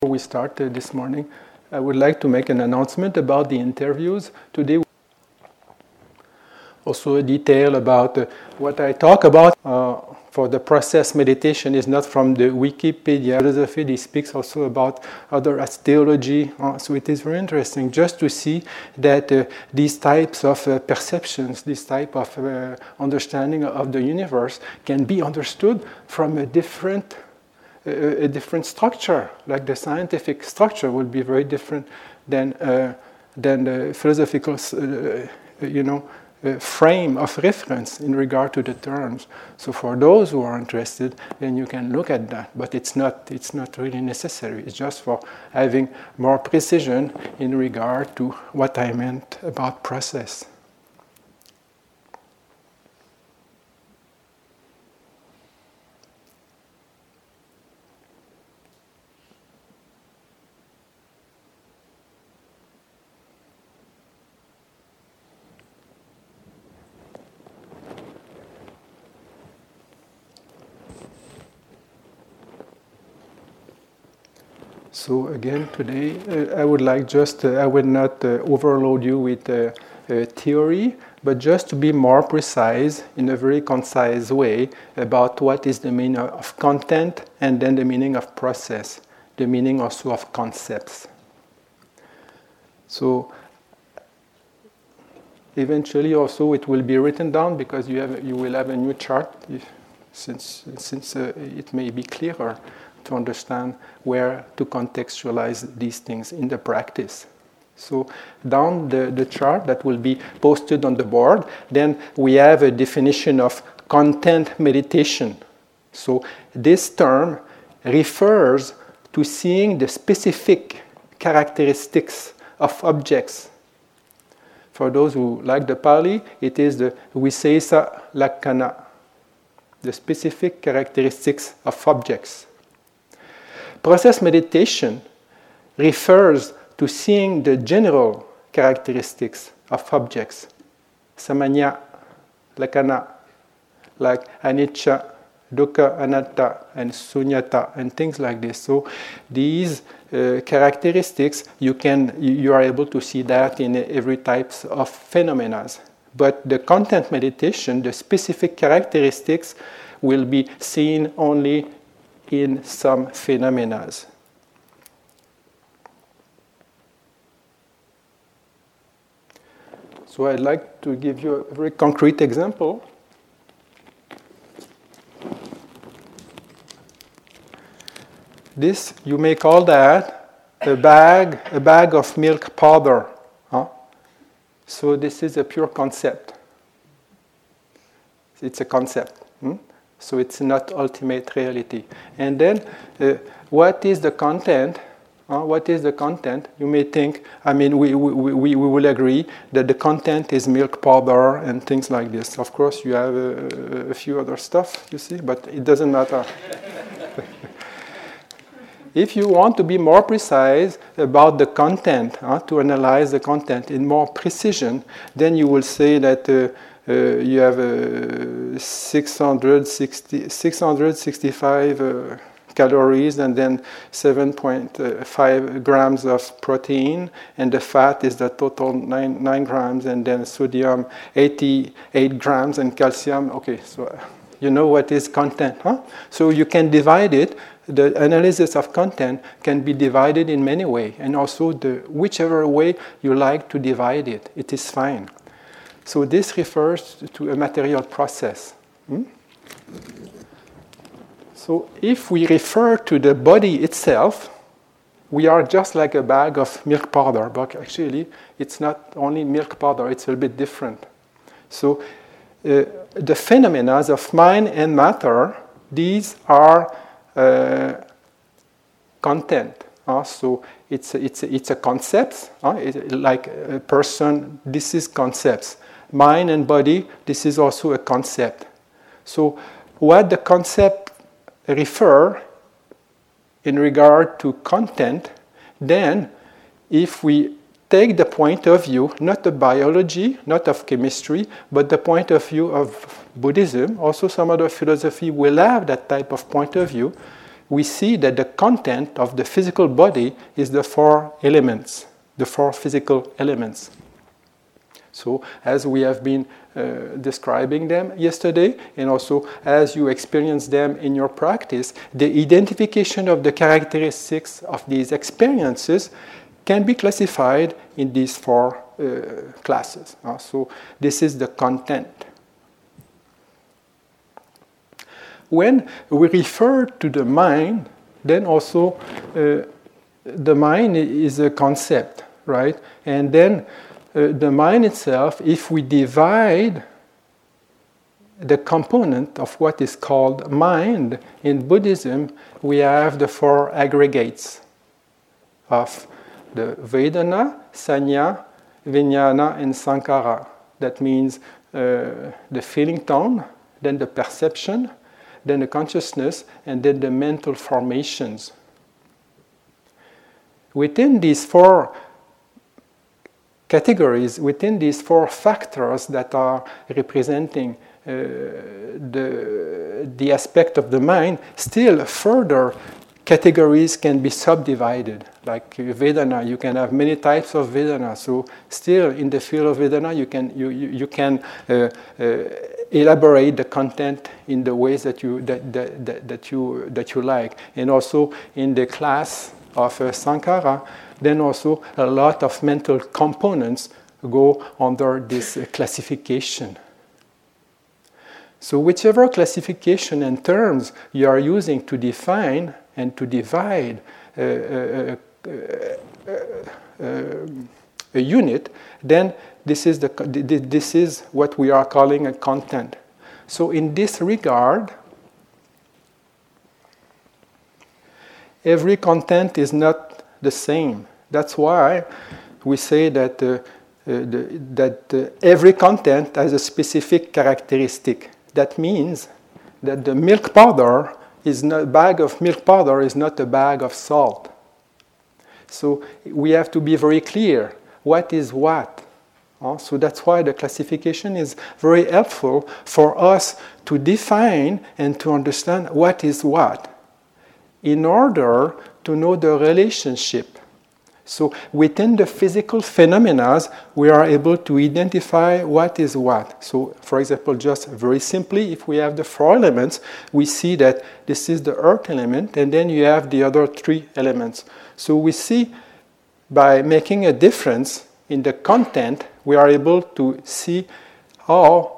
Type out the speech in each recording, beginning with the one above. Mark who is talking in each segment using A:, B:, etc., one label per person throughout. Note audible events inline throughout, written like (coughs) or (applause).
A: Before we start uh, this morning, I would like to make an announcement about the interviews. Today, also a detail about uh, what I talk about uh, for the process meditation is not from the Wikipedia philosophy. He speaks also about other theology. Uh, so it is very interesting just to see that uh, these types of uh, perceptions, this type of understanding of the universe can be understood from a different a, different structure, like the scientific structure will be very different than, uh, than the philosophical, uh, you know, uh, frame of reference in regard to the terms. So for those who are interested, then you can look at that. But it's not, it's not really necessary. It's just for having more precision in regard to what I meant about process. So again, today uh, I would like just, uh, I will not uh, overload you with uh, uh, theory, but just to be more precise in a very concise way about what is the meaning of content and then the meaning of process, the meaning also of concepts. So eventually also it will be written down because you, have, you will have a new chart if, since, since uh, it may be clearer to understand where to contextualize these things in the practice. So down the, the chart that will be posted on the board, then we have a definition of content meditation. So this term refers to seeing the specific characteristics of objects. For those who like the Pali, it is the Visesa Lakkhana, the specific characteristics of objects. Process meditation refers to seeing the general characteristics of objects, samanya, lakkhana, like anicca, dukkha, anatta, and sunyata, and things like this. So these uh, characteristics, you can you are able to see that in every types of phenomena. But the content meditation, the specific characteristics, will be seen only in some phenomena. So I'd like to give you a very concrete example. This, you may call that a bag, a bag of milk powder. Huh? So this is a pure concept. It's a concept. Hmm? So it's not ultimate reality. And then, uh, what is the content? Uh, what is the content? You may think, I mean, we, we, we, we will agree that the content is milk powder and things like this. Of course, you have a, a few other stuff, you see, but it doesn't matter. (laughs) if you want to be more precise about the content, uh, to analyze the content in more precision, then you will say that uh, you have uh, 660, 665 uh, calories and then 7.5 grams of protein, and the fat is the total 9, 9 grams, and then sodium 88 grams, and calcium. Okay, so you know what is content, huh? So you can divide it. The analysis of content can be divided in many ways, and also the whichever way you like to divide it, it is fine. So this refers to a material process. Hmm? So if we refer to the body itself, we are just like a bag of milk powder, but actually it's not only milk powder, it's a bit different. So uh, the phenomena of mind and matter, these are uh, content. Uh, so it's a, it's a, it's a concept, uh, like a person, this is concepts mind and body, this is also a concept. So, what the concept refer in regard to content, then if we take the point of view, not of biology, not of chemistry, but the point of view of Buddhism, also some other philosophy will have that type of point of view, we see that the content of the physical body is the four elements, the four physical elements. So, as we have been uh, describing them yesterday, and also as you experience them in your practice, the identification of the characteristics of these experiences can be classified in these four uh, classes. Uh, so, this is the content. When we refer to the mind, then also uh, the mind is a concept, right? And then uh, the mind itself, if we divide the component of what is called mind in Buddhism, we have the four aggregates of the Vedana, Sanya, Vijnana, and Sankhara. That means uh, the feeling tone, then the perception, then the consciousness, and then the mental formations. Within these four categories within these four factors that are representing uh, the, the aspect of the mind, still further categories can be subdivided. Like Vedana, you can have many types of Vedana. So still in the field of Vedana, you can, you, you, you can uh, uh, elaborate the content in the ways that you, that, that, that, that, you, that you like. And also in the class of uh, Sankhara, then also a lot of mental components go under this classification. So, whichever classification and terms you are using to define and to divide uh, uh, uh, a unit, then this is, the, this is what we are calling a content. So, in this regard, every content is not the same. That's why we say that, uh, uh, the, that uh, every content has a specific characteristic. That means that the milk powder is not, a bag of milk powder is not a bag of salt. So we have to be very clear what is what. So that's why the classification is very helpful for us to define and to understand what is what in order to know the relationship. So within the physical phenomena, we are able to identify what is what. So, for example, just very simply, if we have the four elements, we see that this is the earth element, and then you have the other three elements. So we see by making a difference in the content, we are able to see how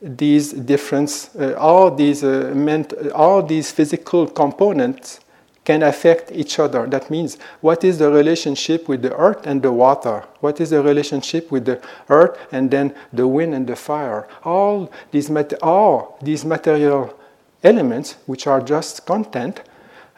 A: these difference, uh, all these uh, meant, all these physical components can affect each other. That means, what is the relationship with the earth and the water? What is the relationship with the earth and then the wind and the fire? All these, mat- all these material elements, which are just content,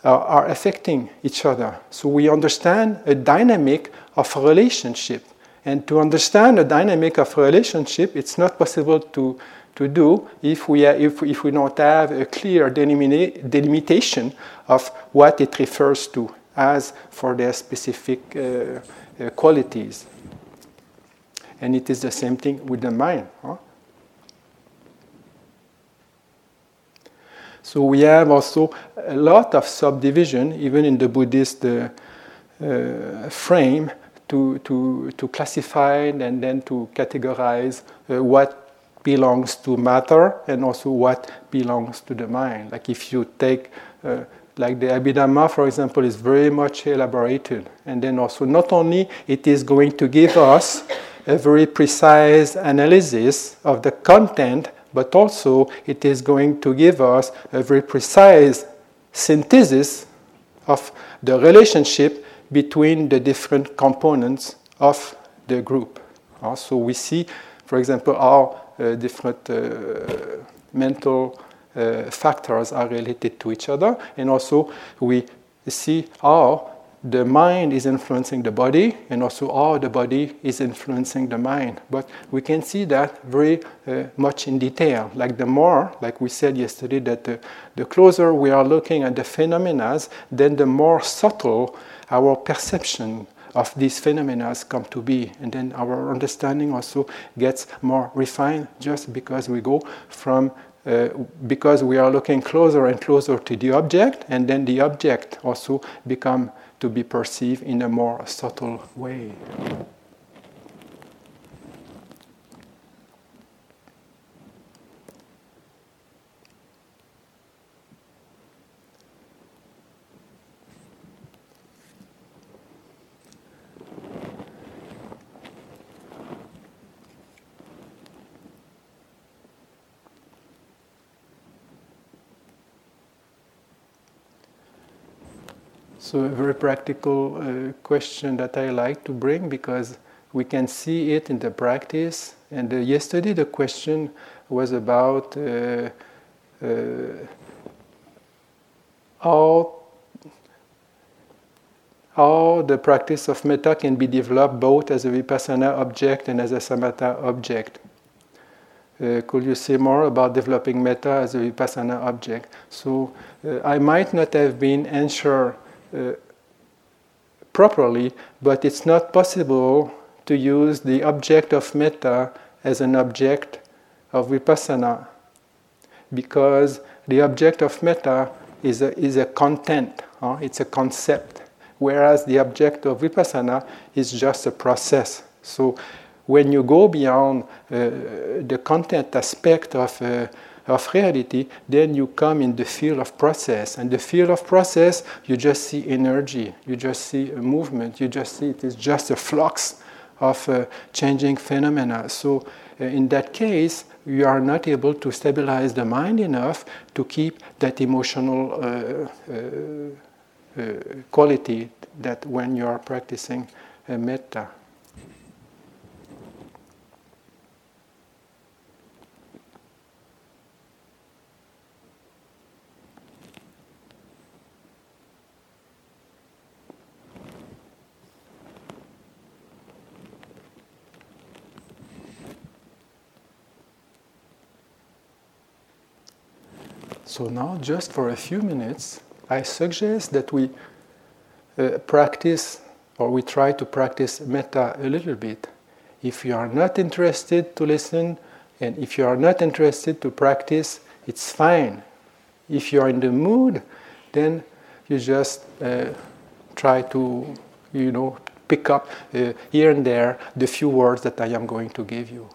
A: uh, are affecting each other. So we understand a dynamic of relationship. And to understand a dynamic of relationship, it's not possible to to do if we, if, if we don't have a clear delimitation of what it refers to as for their specific uh, uh, qualities. And it is the same thing with the mind. Huh? So we have also a lot of subdivision, even in the Buddhist uh, uh, frame, to, to, to classify and then to categorize uh, what belongs to matter and also what belongs to the mind. Like if you take, uh, like the Abhidhamma, for example, is very much elaborated. And then also, not only it is going to give us a very precise analysis of the content, but also it is going to give us a very precise synthesis of the relationship between the different components of the group. Also, we see, for example, how uh, different uh, mental uh, factors are related to each other. And also, we see how the mind is influencing the body and also how the body is influencing the mind. But we can see that very uh, much in detail. Like the more, like we said yesterday, that the closer we are looking at the phenomena, then the more subtle our perception of these phenomena come to be. And then our understanding also gets more refined just because we go from uh, because we are looking closer and closer to the object, and then the object also become to be perceived in a more subtle way. So, a very practical uh, question that I like to bring because we can see it in the practice. And uh, yesterday, the question was about uh, how, how the practice of metta can be developed both as a vipassana object and as a samatha object. Uh, could you say more about developing metta as a vipassana object? So, uh, I might not have been answer uh, properly, but it's not possible to use the object of metta as an object of vipassana because the object of metta is a, is a content, huh? it's a concept, whereas the object of vipassana is just a process. So when you go beyond uh, the content aspect of uh, of reality, then you come in the field of process. And the field of process, you just see energy, you just see a movement, you just see it is just a flux of uh, changing phenomena. So, uh, in that case, you are not able to stabilize the mind enough to keep that emotional uh, uh, uh quality that when you are practicing metta. So now, just for a few minutes, I suggest that we uh, practice or we try to practice metta a little bit. If you are not interested to listen and if you are not interested to practice, it's fine. If you are in the mood, then you just uh, try to, you know, pick up uh, here and there the few words that I am going to give you.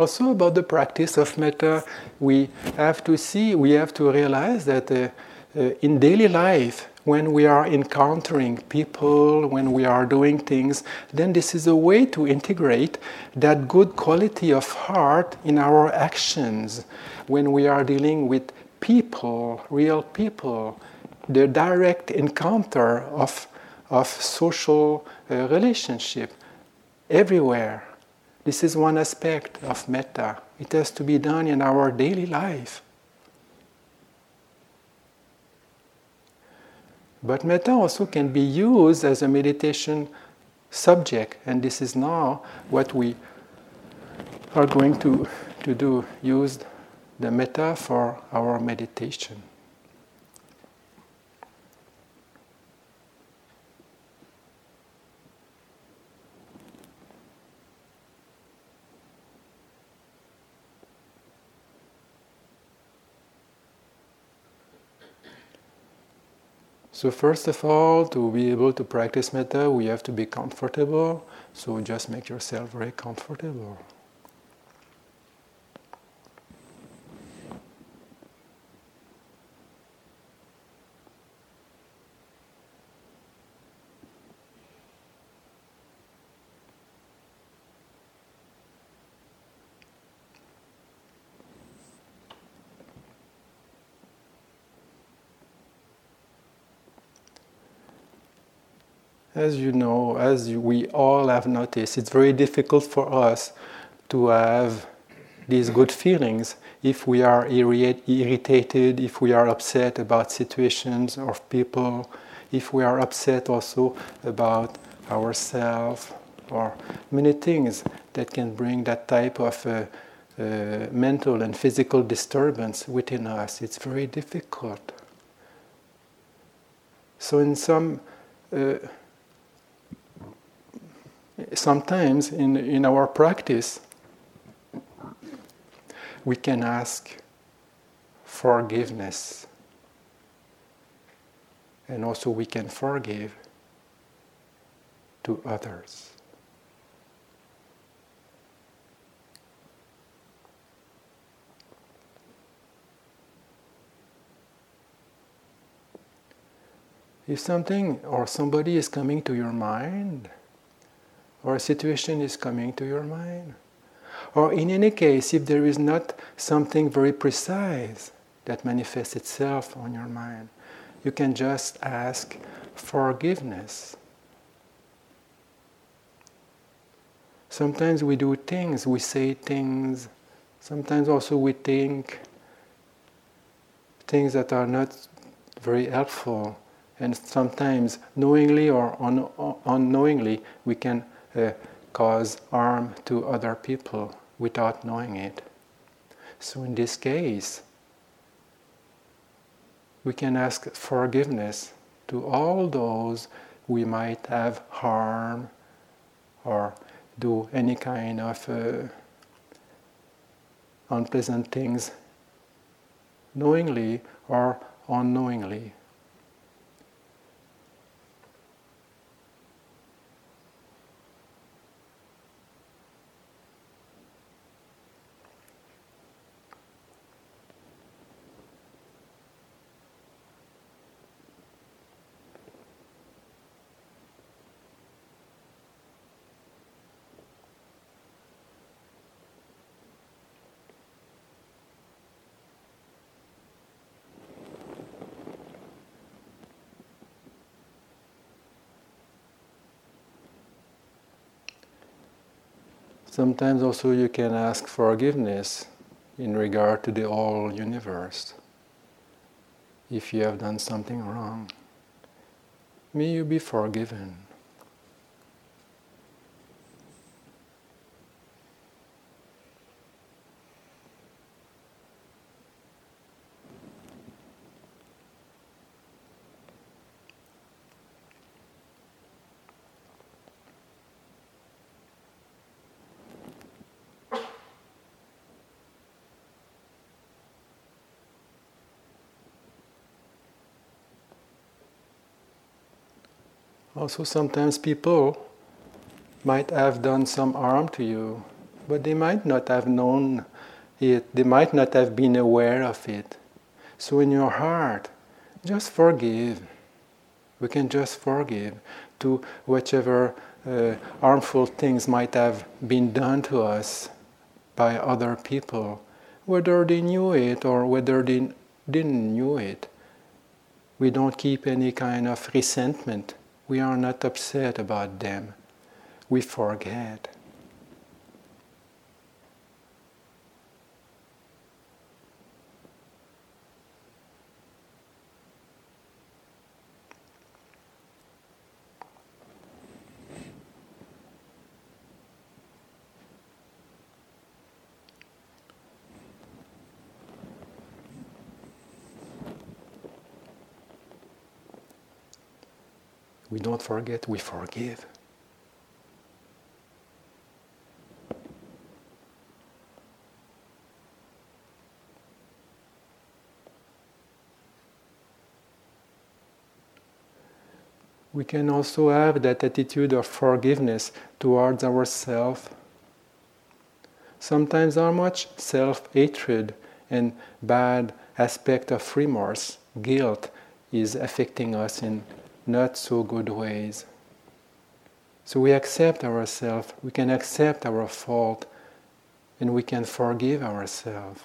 A: Also, about the practice of metta, we have to see, we have to realize that uh, uh, in daily life, when we are encountering people, when we are doing things, then this is a way to integrate that good quality of heart in our actions. When we are dealing with people, real people, the direct encounter of, of social uh, relationship everywhere this is one aspect of metta. It has to be done in our daily life. But metta also can be used as a meditation subject, and this is now what we are going to, to do use the metta for our meditation. So first of all, to be able to practice metta, we have to be comfortable. So just make yourself very comfortable. As you know, as we all have noticed, it's very difficult for us to have these good feelings if we are irritated, if we are upset about situations or people, if we are upset also about ourselves, or many things that can bring that type of uh, uh, mental and physical disturbance within us. It's very difficult. So, in some uh, sometimes in, in our practice, we can ask forgiveness. And also, we can forgive to others. If something or somebody is coming to your mind, or a situation is coming to your mind, or in any case, if there is not something very precise that manifests itself on your mind, you can just ask forgiveness. Sometimes we do things, we say things, sometimes also we think things that are not very helpful. And sometimes knowingly or un- unknowingly we can uh, cause harm to other people without knowing it. So, in this case, we can ask forgiveness to all those we might have harm or do any kind of uh, unpleasant things knowingly or unknowingly. Sometimes also you can ask forgiveness in regard to the whole universe. If you have done something wrong, may you be forgiven. Also, sometimes people might have done some harm to you, but they might not have known it, they might not have been aware of it. So, in your heart, just forgive. We can just forgive to whichever uh, harmful things might have been done to us by other people, whether they knew it or whether they didn't knew it. We don't keep any kind of resentment we are not upset about them. We forget. We don't forget, we forgive. We can also have that attitude of forgiveness towards ourselves. Sometimes, how much self hatred and bad aspect of remorse, guilt, is affecting us in not so good ways. So we accept ourselves, we can accept our fault, and we can forgive ourselves.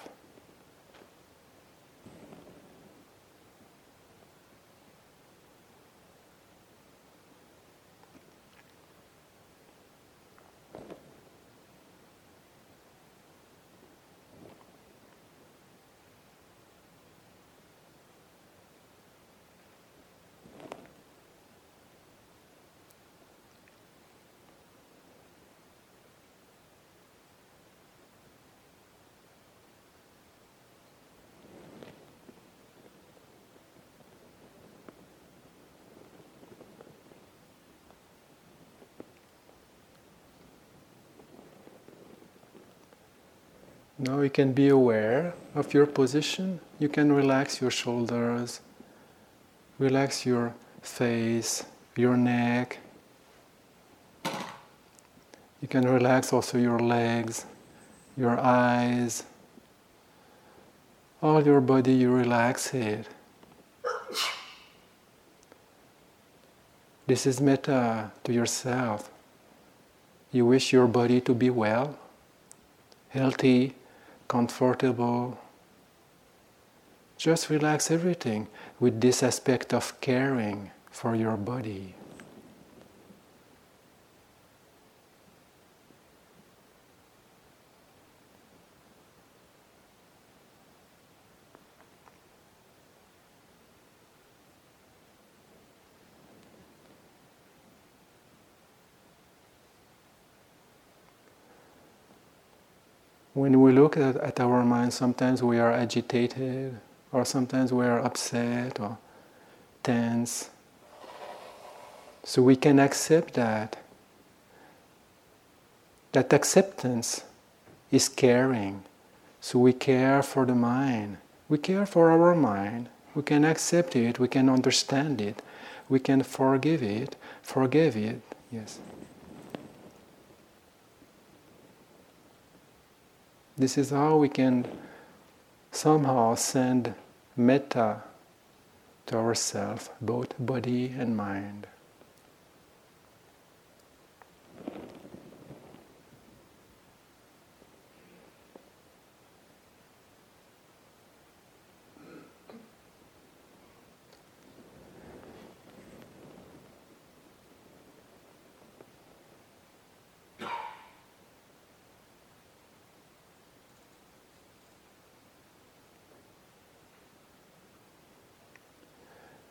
A: Now you can be aware of your position. You can relax your shoulders, relax your face, your neck. You can relax also your legs, your eyes. All your body, you relax it. This is metta to yourself. You wish your body to be well, healthy, comfortable. Just relax everything with this aspect of caring for your body. When we look at, at, our mind, sometimes we are agitated, or sometimes we are upset or tense. So we can accept that. That acceptance is caring. So we care for the mind. We care for our mind. We can accept it, we can understand it, we can forgive it, forgive it, yes. This is how we can somehow send metta to ourselves, both body and mind.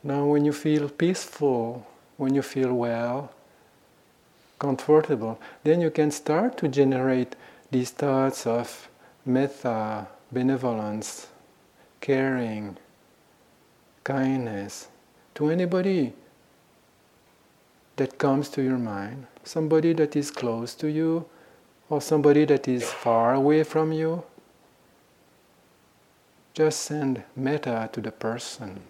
A: Now, when you feel peaceful, when you feel well, comfortable, then you can start to generate these thoughts of metta, benevolence, caring, kindness to anybody that comes to your mind, somebody that is close to you, or somebody that is far away from you. Just send metta to the person.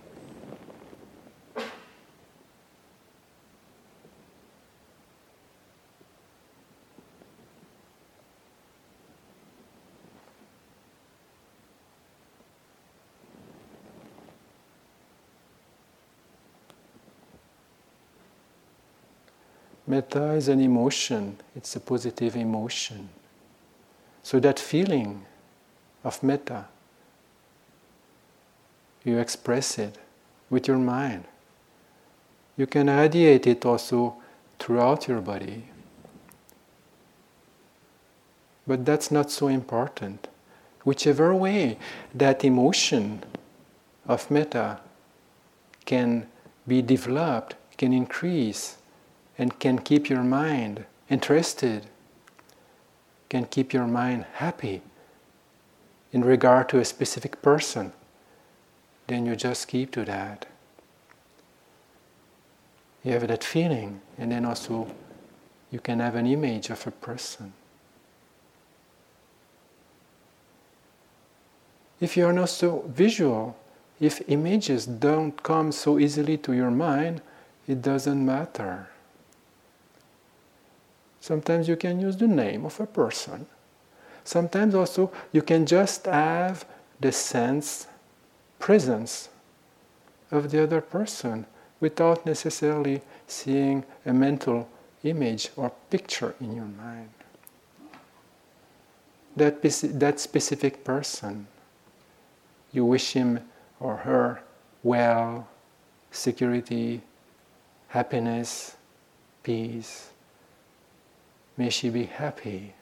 A: Metta is an emotion, it's a positive emotion. So that feeling of metta, you express it with your mind. You can radiate it also throughout your body. But that's not so important. Whichever way that emotion of metta can be developed, can increase, and can keep your mind interested, can keep your mind happy in regard to a specific person, then you just keep to that. You have that feeling, and then also you can have an image of a person. If you are not so visual, if images don't come so easily to your mind, it doesn't matter. Sometimes you can use the name of a person. Sometimes also you can just have the sense, presence of the other person without necessarily seeing a mental image or picture in your mind. That, that specific person, you wish him or her well, security, happiness, peace. May she be happy,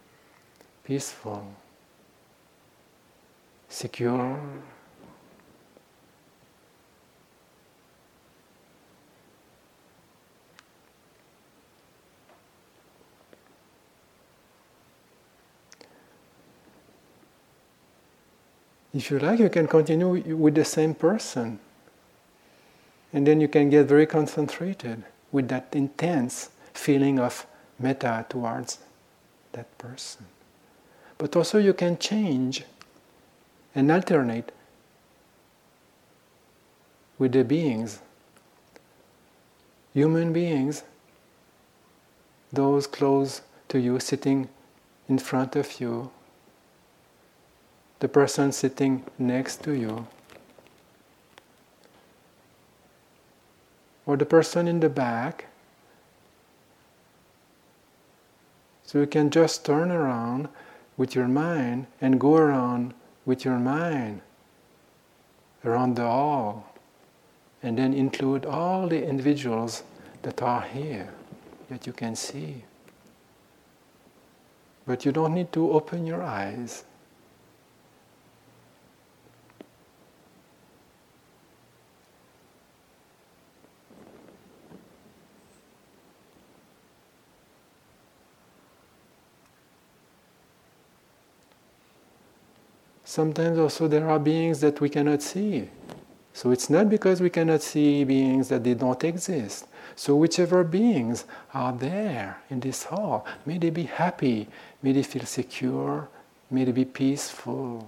A: peaceful, secure. If you like, you can continue with the same person. And then you can get very concentrated with that intense feeling of metta towards that person. But also, you can change and alternate with the beings, human beings, those close to you sitting in front of you, the person sitting next to you, or the person in the back. So you can just turn around with your mind and go around with your mind around the hall and then include all the individuals that are here that you can see. But you don't need to open your eyes. Sometimes also there are beings that we cannot see. So it's not because we cannot see beings that they don't exist. So whichever beings are there in this hall, may they be happy, may they feel secure, may they be peaceful.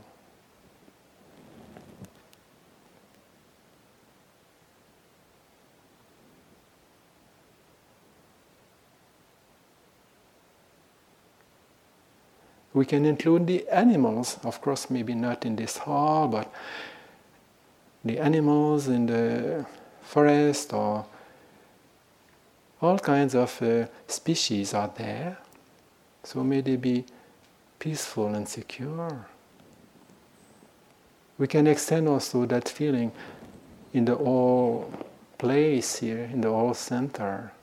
A: We can include the animals, of course, maybe not in this hall, but the animals in the forest or all kinds of uh, species are there. So may they be peaceful and secure. We can extend also that feeling in the whole place here, in the whole center.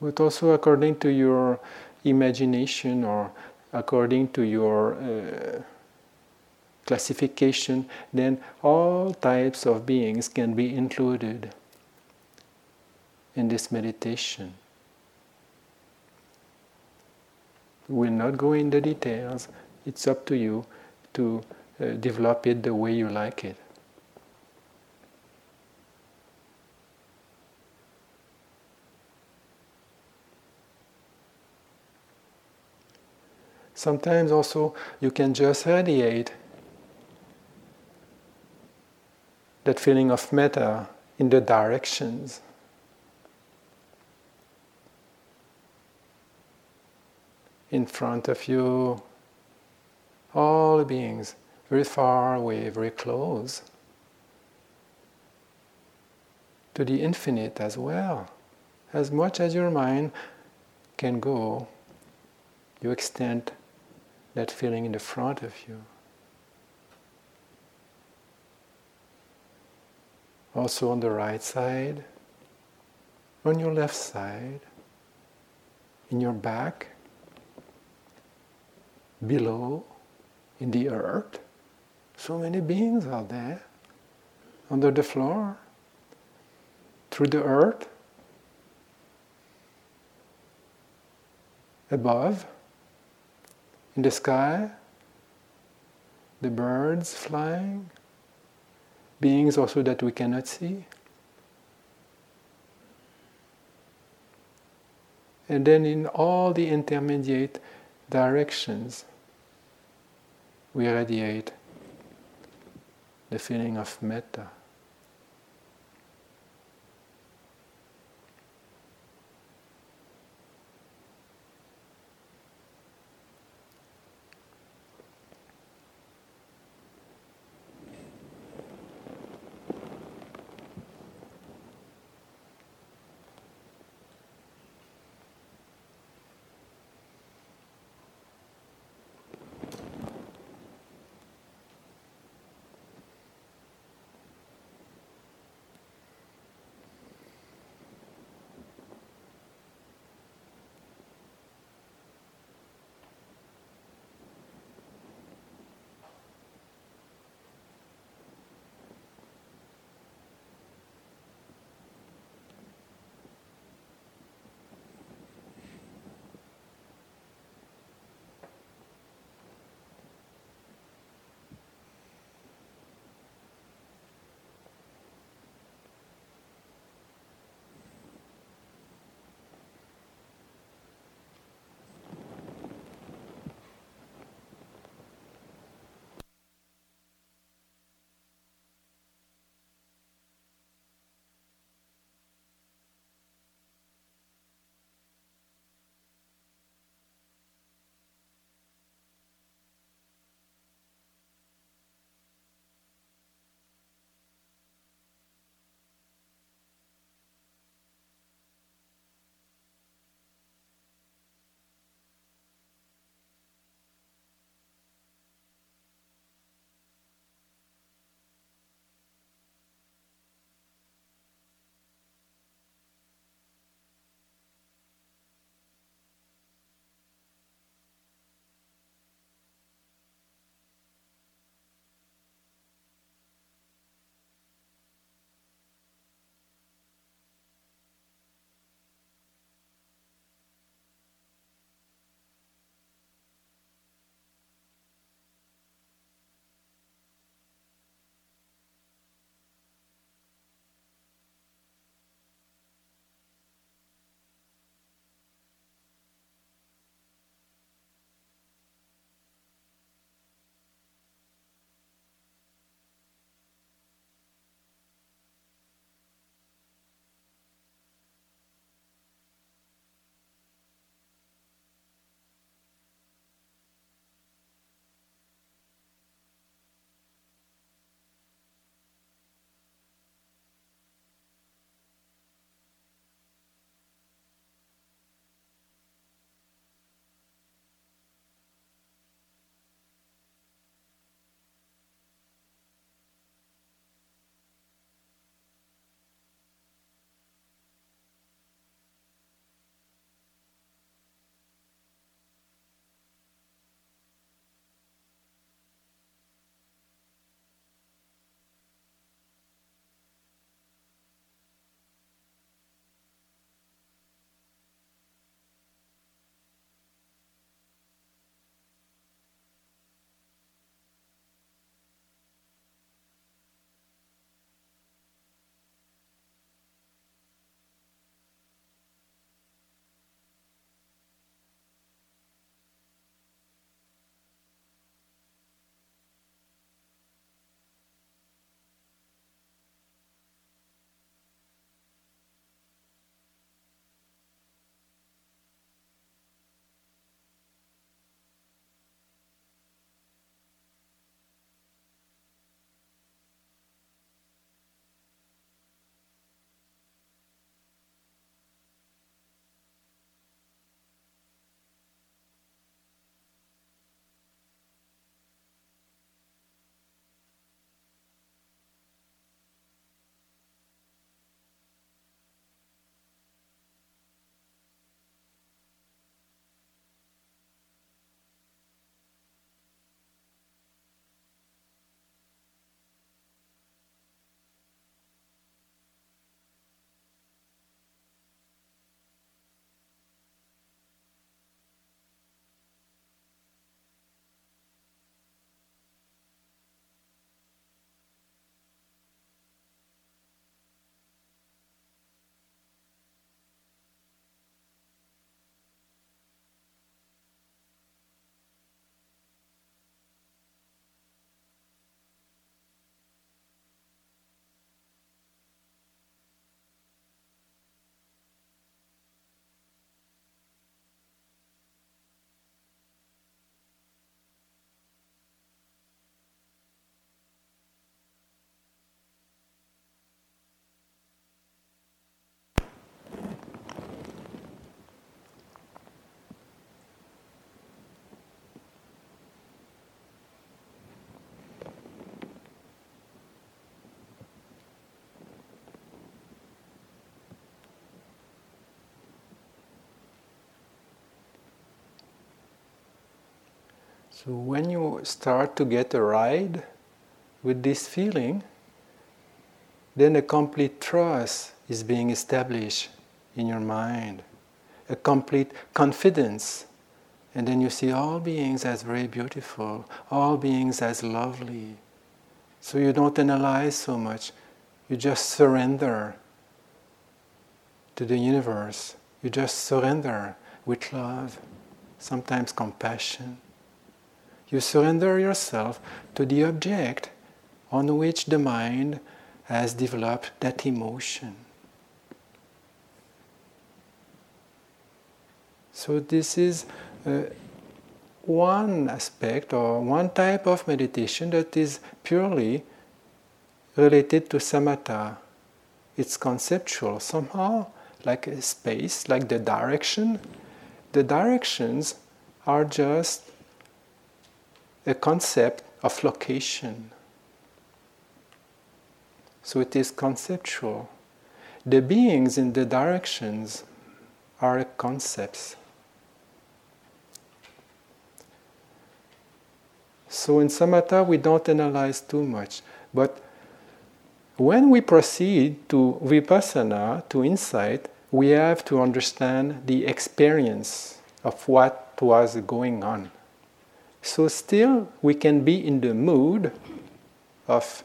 A: But also according to your imagination or according to your uh, classification, then all types of beings can be included in this meditation. We'll not go into details, it's up to you to uh, develop it the way you like it. Sometimes also you can just radiate that feeling of metta in the directions. In front of you, all beings, very far away, very close, to the infinite as well. As much as your mind can go, you extend that feeling in the front of you. Also on the right side, on your left side, in your back, below, in the earth. So many beings are there, under the floor, through the earth, above in the sky, the birds flying, beings also that we cannot see. And then in all the intermediate directions, we radiate the feeling of metta. So when you start to get a ride with this feeling, then a complete trust is being established in your mind, a complete confidence. And then you see all beings as very beautiful, all beings as lovely. So you don't analyze so much, you just surrender to the universe. You just surrender with love, sometimes compassion. You surrender yourself to the object on which the mind has developed that emotion. So, this is uh, one aspect or one type of meditation that is purely related to samatha. It's conceptual. Somehow, like a space, like the direction. The directions are just a concept of location. So it is conceptual. The beings in the directions are concepts. So in samatha, we don't analyze too much. But when we proceed to vipassana, to insight, we have to understand the experience of what was going on. So, still, we can be in the mood of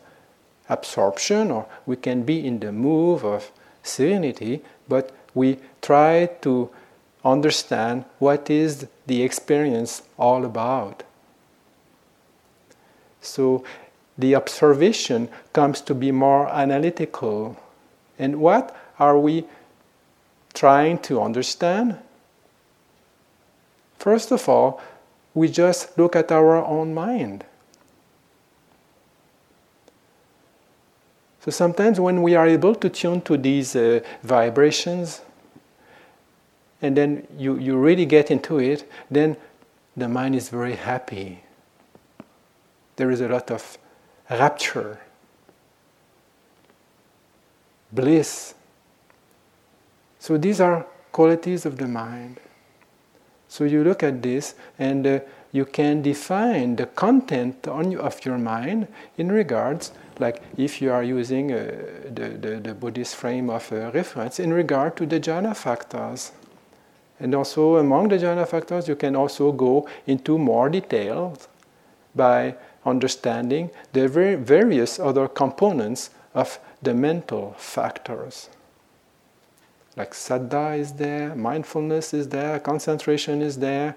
A: absorption or we can be in the mood of serenity, but we try to understand what is the experience all about. So, the observation comes to be more analytical. And what are we trying to understand? First of all, we just look at our own mind. So sometimes when we are able to tune to these uh, vibrations, and then you, you really get into it, then the mind is very happy. There is a lot of rapture, bliss. So these are qualities of the mind. So you look at this and uh, you can define the content on, of your mind in regards, like if you are using uh, the, the, the, Buddhist frame of uh, reference, in regard to the jhana factors. And also among the jhana factors, you can also go into more details by understanding the various other components of the mental factors. Like saddha is there, mindfulness is there, concentration is there,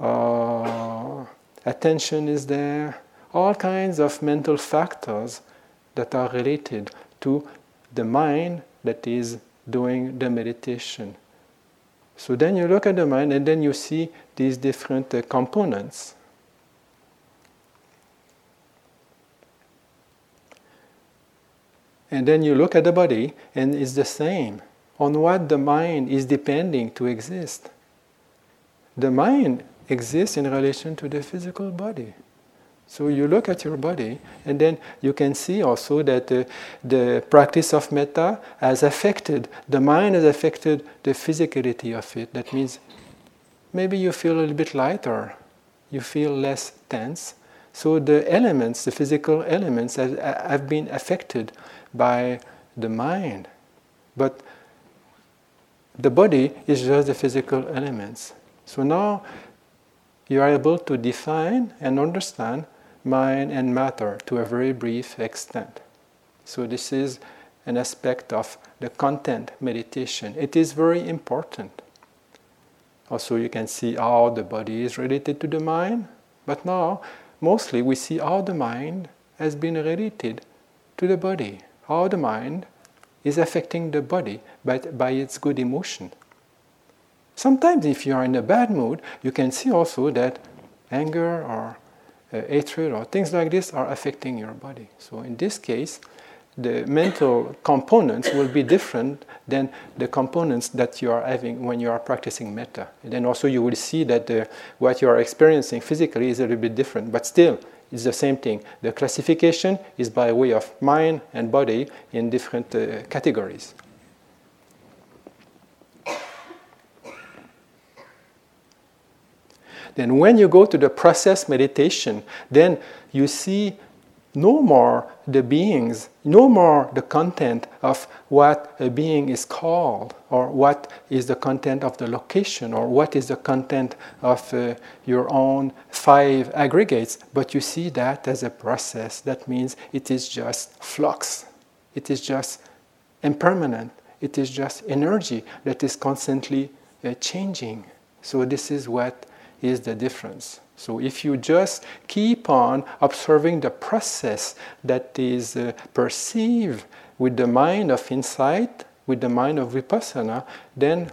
A: uh, attention is there, all kinds of mental factors that are related to the mind that is doing the meditation. So then you look at the mind and then you see these different uh, components. And then you look at the body, and it's the same. On what the mind is depending to exist. The mind exists in relation to the physical body. So you look at your body, and then you can see also that the practice of metta has affected, the mind has affected the physicality of it. That means maybe you feel a little bit lighter, you feel less tense. So the elements, the physical elements, have, have been affected by the mind. But the body is just the physical elements. So now you are able to define and understand mind and matter to a very brief extent. So this is an aspect of the content meditation. It is very important. Also, you can see how the body is related to the mind, but now mostly we see how the mind has been related to the body how the mind is affecting the body by, by its good emotion. Sometimes, if you are in a bad mood, you can see also that anger or uh, hatred or things like this are affecting your body. So, in this case, the mental components will be different than the components that you are having when you are practicing metta. And then also you will see that the, what you are experiencing physically is a little bit different, but still it's the same thing. The classification is by way of mind and body in different uh, categories. Then when you go to the process meditation, then you see no more the beings, no more the content of what a being is called, or what is the content of the location, or what is the content of uh, your own five aggregates, but you see that as a process. That means it is just flux, it is just impermanent, it is just energy that is constantly uh, changing. So, this is what is the difference. So, if you just keep on observing the process that is uh, perceived with the mind of insight, with the mind of vipassana, then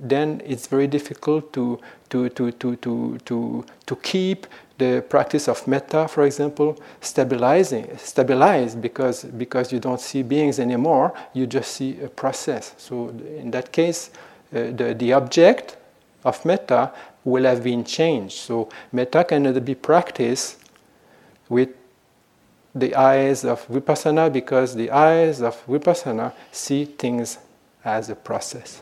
A: then it's very difficult to, to, to, to, to, to, to keep the practice of metta, for example, stabilizing, stabilized because, because you don't see beings anymore, you just see a process. So in that case, uh, the, the object of metta will have been changed. So metta cannot be practiced with the eyes of vipassana because the eyes of vipassana see things as a process.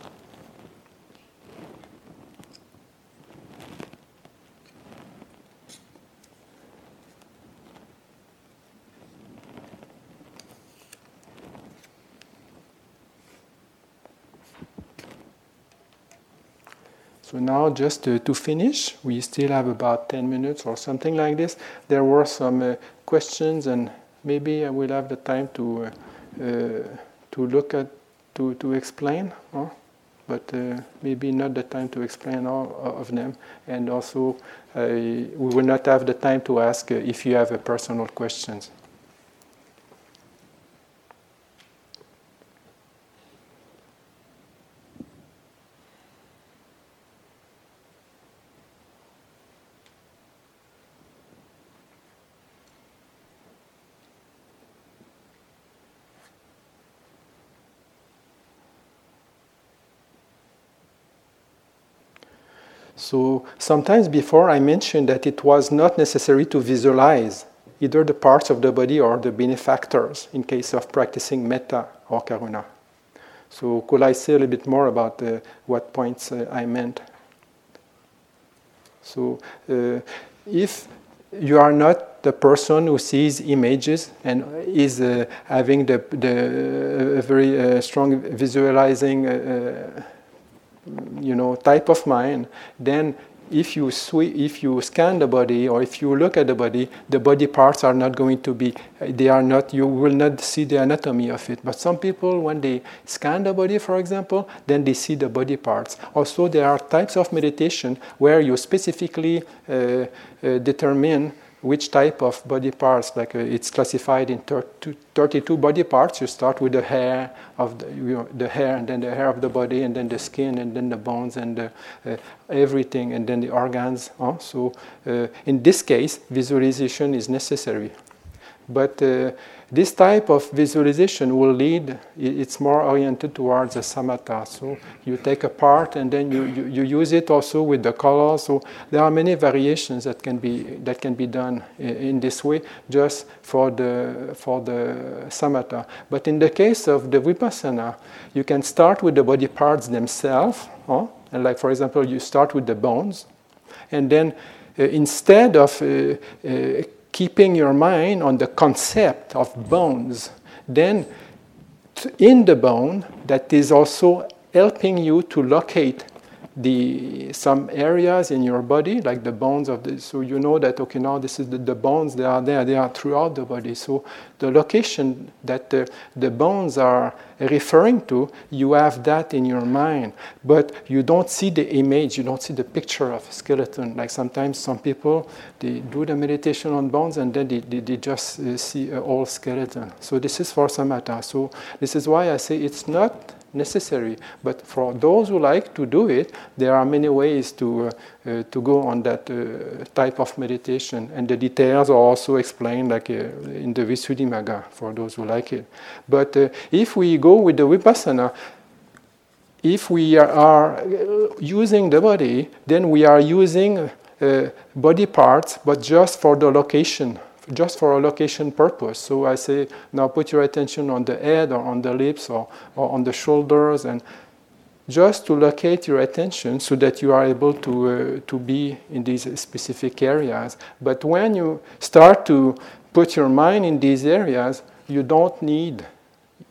A: So now, just to, finish, we still have about 10 minutes or something like this. There were some uh, questions, and maybe I will have the time to uh, uh, to look at to to explain, huh? but uh, maybe not the time to explain all of them. And also, we will not have the time to ask uh, if you have personal questions. So sometimes before I mentioned that it was not necessary to visualize either the parts of the body or the benefactors in case of practicing metta or karuna. So could I say a little bit more about uh, what points uh, I meant? So uh, if you are not the person who sees images and is uh, having the, the very uh, strong visualizing uh, you know, type of mind, then if you sw- if you scan the body or if you look at the body, the body parts are not going to be they are not you will not see the anatomy of it. But some people when they scan the body, for example, then they see the body parts. Also, there are types of meditation where you specifically uh, uh, determine which type of body parts like uh, it's classified in 32 body parts you start with the hair of the, you know, the hair and then the hair of the body and then the skin and then the bones and the, uh, everything and then the organs huh? so uh, in this case visualization is necessary but uh, this type of visualization will lead, it's more oriented towards the samatha. So you take a part and then you, you, you, use it also with the color. So there are many variations that can be, that can be done in this way just for the, for the samatha. But in the case of the vipassana, you can start with the body parts themselves. Huh? And like, for example, you start with the bones. And then uh, instead of uh, uh, keeping your mind on the concept of bones, then in the bone, that is also helping you to locate the some areas in your body, like the bones of the. So you know that okay, now this is the, the bones. They are there. They are throughout the body. So the location that the, the bones are referring to, you have that in your mind, but you don't see the image. You don't see the picture of a skeleton. Like sometimes some people they do the meditation on bones and then they, they, they just uh, see a whole skeleton. So this is for samatha. So this is why I say it's not necessary. But for those who like to do it, there are many ways to, uh, uh, to go on that uh, type of meditation. And the details are also explained like uh, in the Visuddhimagga for those who like it. But if we go with the Vipassana, if we are using the body, then we are using uh, body parts, but just for the location just for a location purpose. So I say, now put your attention on the head or on the lips or, or on the shoulders and just to locate your attention so that you are able to, uh, to be in these specific areas. But when you start to put your mind in these areas, you don't need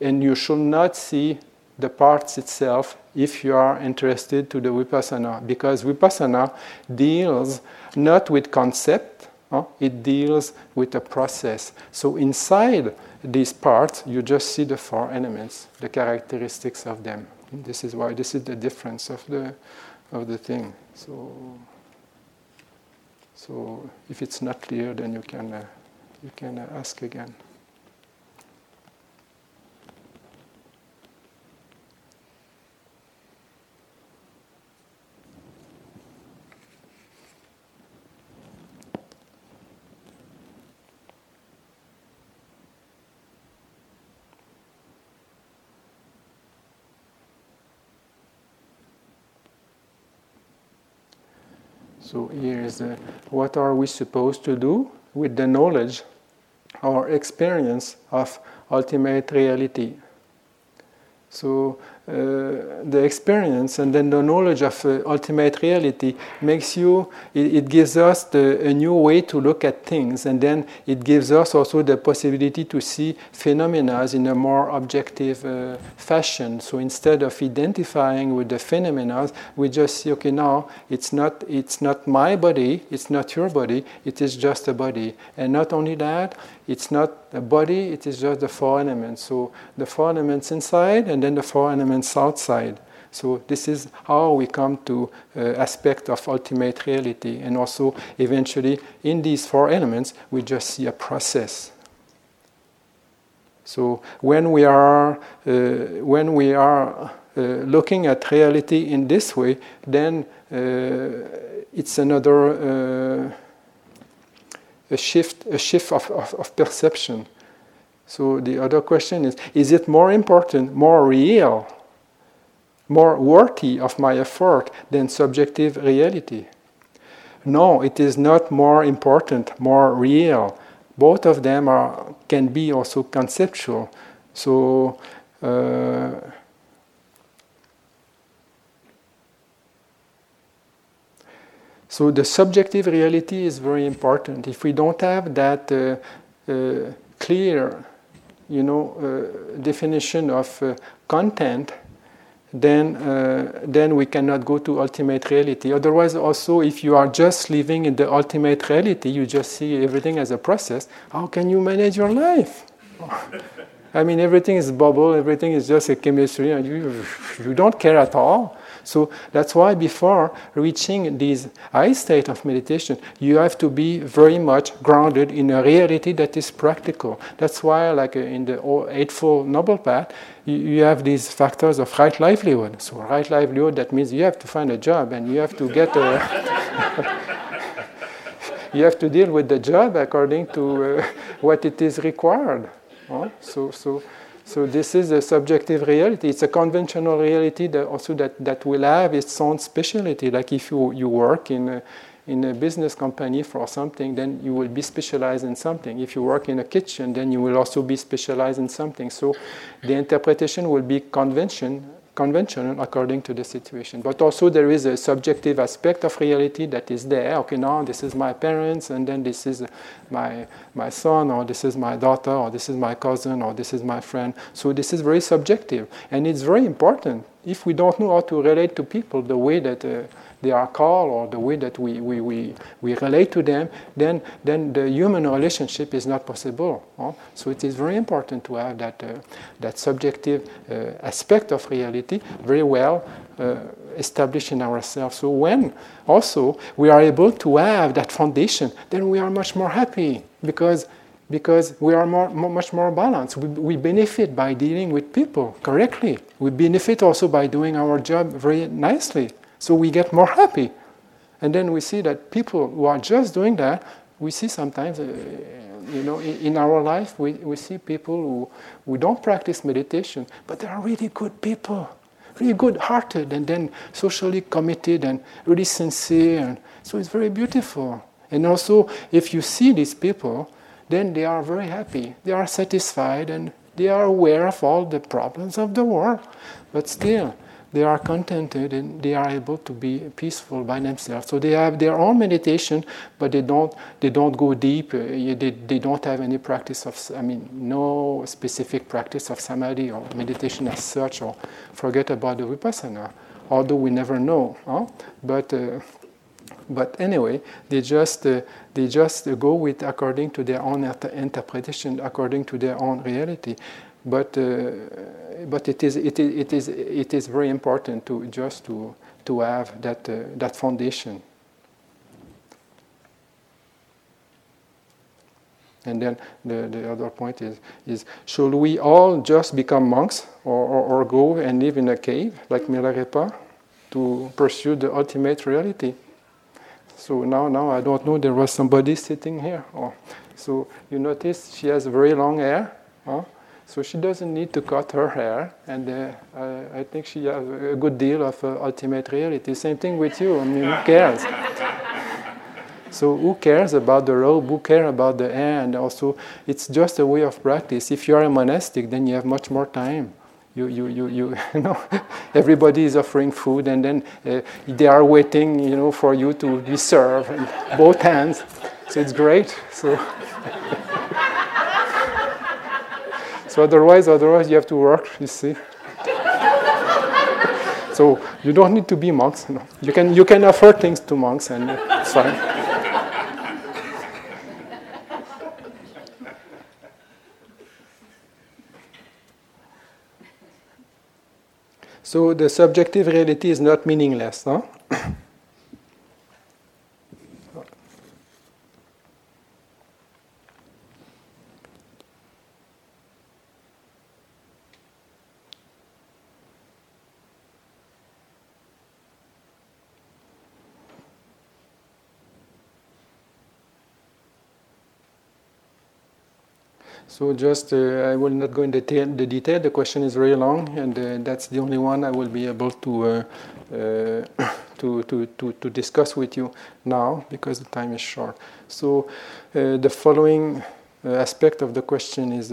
A: and you should not see the parts itself if you are interested to the vipassana because vipassana deals not with concept huh? it deals with a process. So inside these parts you just see the four elements the characteristics of them. This is why this is the difference of the of the thing. So so if it's not clear then you can uh, you can uh, ask again So here is uh, what are we supposed to do with the knowledge or experience of ultimate reality. So uh, the experience and then the knowledge of uh, ultimate reality makes you it, it gives us the, a new way to look at things and then it gives us also the possibility to see phenomena in a more objective uh, fashion. So instead of identifying with the phenomena we just see okay now it's not it's not my body it's not your body it is just a body. And not only that it's not a body it is just the four elements. So the four elements inside and then the four elements outside. So this is how we come to uh, aspect of ultimate reality, and also eventually in these four elements we just see a process. So when we are uh, when we are uh, looking at reality in this way, then uh, it's another uh, a shift a shift of, of, of perception. So the other question is: Is it more important, more real? More worthy of my effort than subjective reality. No, it is not more important, more real. Both of them are, can be also conceptual. So, uh, so the subjective reality is very important. If we don't have that uh, uh, clear, you know, uh, definition of uh, content, then, uh, then we cannot go to ultimate reality. Otherwise, also, if you are just living in the ultimate reality, you just see everything as a process, how can you manage your life? (laughs) I mean, everything is bubble, everything is just a chemistry, and you, you don't care at all. So that's why before reaching this high state of meditation, you have to be very much grounded in a reality that is practical. That's why, like uh, in the Eightfold Noble Path, you have these factors of right livelihood. So right livelihood, that means you have to find a job and you have to get a... (laughs) you have to deal with the job according to uh, what it is required. So, so so this is a subjective reality. It's a conventional reality that also that, that will have its own speciality. Like if you, you work in a, in a business company for something, then you will be specialized in something. If you work in a kitchen, then you will also be specialized in something. So the interpretation will be convention conventional according to the situation. But also there is a subjective aspect of reality that is there. Okay, now this is my parents, and then this is my my son, or this is my daughter, or this is my cousin, or this is my friend. So this is very subjective, and it's very important. If we don't know how to relate to people the way that uh, they are called or the way that we, we, we, we relate to them, then, then the human relationship is not possible. Huh? So it is very important to have that, uh, that subjective uh, aspect of reality very well uh, established in ourselves. So when also we are able to have that foundation, then we are much more happy because because we are more, more, much more balanced. We, we benefit by dealing with people correctly. We benefit also by doing our job very nicely. So we get more happy. And then we see that people who are just doing that, we see sometimes, uh, you know, in, in, our life, we, we see people who, who don't practice meditation, but they are really good people, really good hearted, and then socially committed and really sincere. And so it's very beautiful. And also, if you see these people, then they are very happy, they are satisfied, and they are aware of all the problems of the world. But still, they are contented and they are able to be peaceful by themselves. So they have their own meditation, but they don't they don't go deep. Uh, they, they don't have any practice of I mean no specific practice of samadhi or meditation as such, or forget about the vipassana. Although we never know, huh? but. Uh, but anyway, they just uh, they just go with according to their own interpretation, according to their own reality. But uh, but it is it is it is it is very important to just to to have that uh, that foundation. And then the, the other point is, is should we all just become monks or, or, or go and live in a cave like Milarepa to pursue the ultimate reality? So now, now I don't know, there was somebody sitting here. Oh. So you notice she has very long hair. Huh? So she doesn't need to cut her hair, and uh, I, I, think she has a good deal of uh, ultimate reality. Same thing with you. I mean, who cares? so who cares about the robe? Who cares about the hair? And also, it's just a way of practice. If you are a monastic, then you have much more time. You, you, you, you, (laughs) you know, everybody is offering food, and then uh, they are waiting, you know, for you to be served, both hands. So it's great. So. (laughs) So otherwise, otherwise you have to work, you see. so you don't need to be monks. No. You can you can offer things to monks, and it's fine. so the subjective reality is not meaningless, no? So just, uh, I will not go into the detail. The question is very long, and uh, that's the only one I will be able to, uh, (coughs) to, to, to, to, discuss with you now because the time is short. So the following aspect of the question is,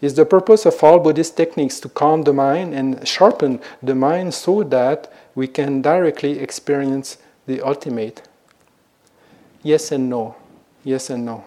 A: is the purpose of all Buddhist techniques to calm the mind and sharpen the mind so that we can directly experience the ultimate? Yes and no. Yes and no.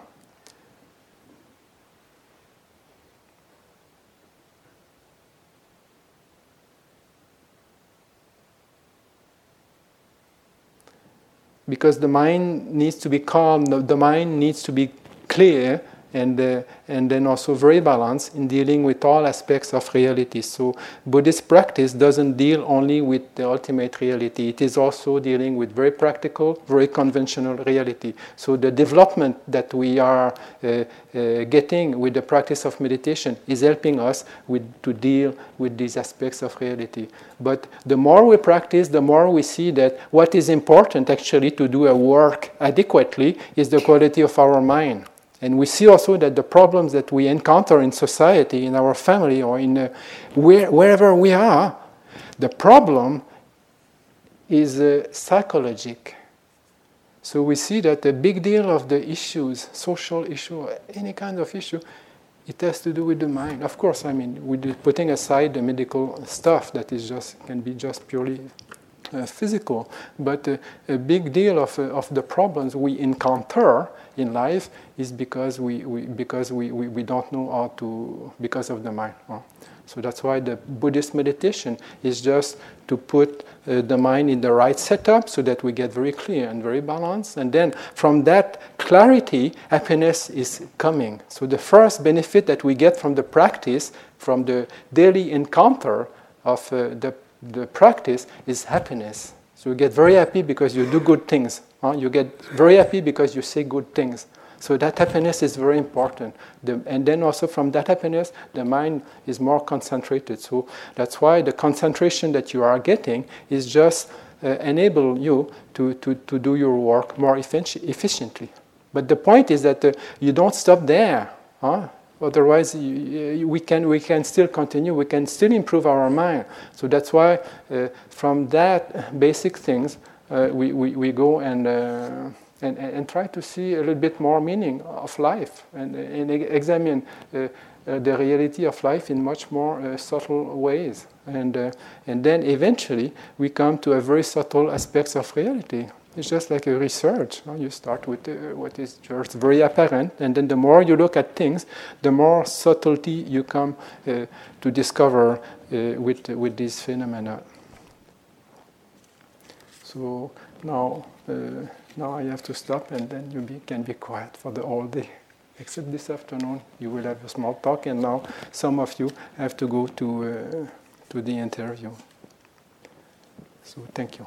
A: Because the mind needs to be calm, the, mind needs to be clear and, uh, and then also very balanced in dealing with all aspects of reality. So, Buddhist practice doesn't deal only with the ultimate reality, it is also dealing with very practical, very conventional reality. So, the development that we are uh, uh, getting with the practice of meditation is helping us with, to deal with these aspects of reality. But the more we practice, the more we see that what is important actually to do a work adequately is the quality of our mind. And we see also that the problems that we encounter in society, in our family, or in uh, where, wherever we are, the problem is uh, psychologic. So we see that a big deal of the issues, social issue, any kind of issue, it has to do with the mind. Of course, I mean, with putting aside the medical stuff that is just can be just purely physical, but uh, a big deal of, uh, of the problems we encounter in life is because we, we because we, we, we, don't know how to because of the mind. Huh? So that's why the Buddhist meditation is just to put uh, the mind in the right setup so that we get very clear and very balanced. And then from that clarity, happiness is coming. So the first benefit that we get from the practice, from the daily encounter of uh, the the practice is happiness. So you get very happy because you do good things. Huh? You get very happy because you say good things. So that happiness is very important. The, and then also from that happiness, the mind is more concentrated. So that's why the concentration that you are getting is just uh, enable you to, to, to do your work more efficiently. But the point is that uh, you don't stop there. Huh? Otherwise, we can, we can still continue, we can still improve our mind. So that's why, uh, from that basic things, uh, we, we, we go and, uh, and, and, try to see a little bit more meaning of life and, and examine uh, uh, the reality of life in much more uh, subtle ways. And, and then eventually we come to a very subtle aspects of reality. It's just like a research. You start with uh, what is just very apparent, and then the more you look at things, the more subtlety you come uh, to discover uh, with, with these phenomena. So now, now I have to stop, and then you be, can be quiet for the whole day except this afternoon you will have a small talk and now some of you have to go to, uh, to the interview. So thank you.